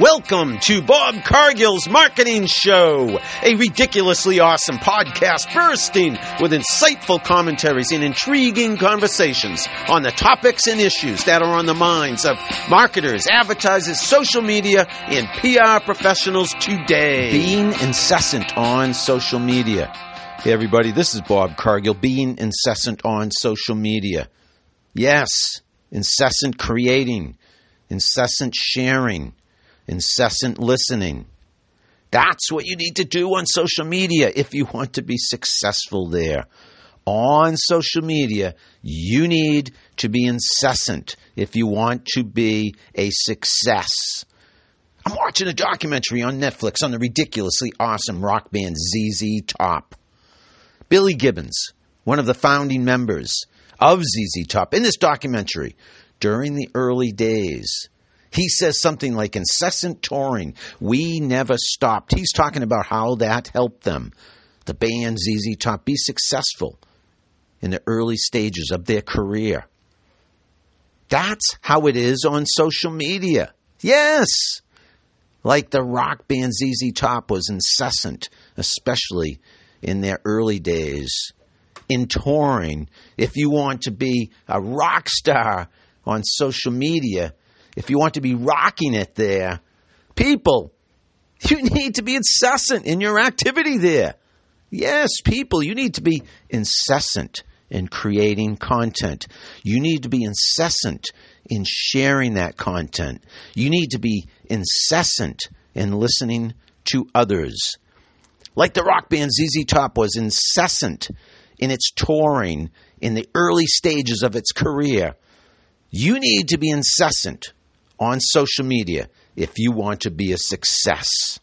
Welcome to Bob Cargill's Marketing Show, a ridiculously awesome podcast bursting with insightful commentaries and intriguing conversations on the topics and issues that are on the minds of marketers, advertisers, social media, and PR professionals today. Being incessant on social media. Hey, everybody, this is Bob Cargill, being incessant on social media. Yes, incessant creating, incessant sharing incessant listening. That's what you need to do on social media if you want to be successful there. On social media, you need to be incessant if you want to be a success. I'm watching a documentary on Netflix on the ridiculously awesome rock band ZZ Top. Billy Gibbons, one of the founding members of ZZ Top, in this documentary, during the early days, he says something like incessant touring. We never stopped. He's talking about how that helped them, the band ZZ Top, be successful in the early stages of their career. That's how it is on social media. Yes. Like the rock band ZZ Top was incessant, especially in their early days. In touring, if you want to be a rock star on social media, if you want to be rocking it there, people, you need to be incessant in your activity there. Yes, people, you need to be incessant in creating content. You need to be incessant in sharing that content. You need to be incessant in listening to others. Like the rock band ZZ Top was incessant in its touring in the early stages of its career. You need to be incessant on social media if you want to be a success.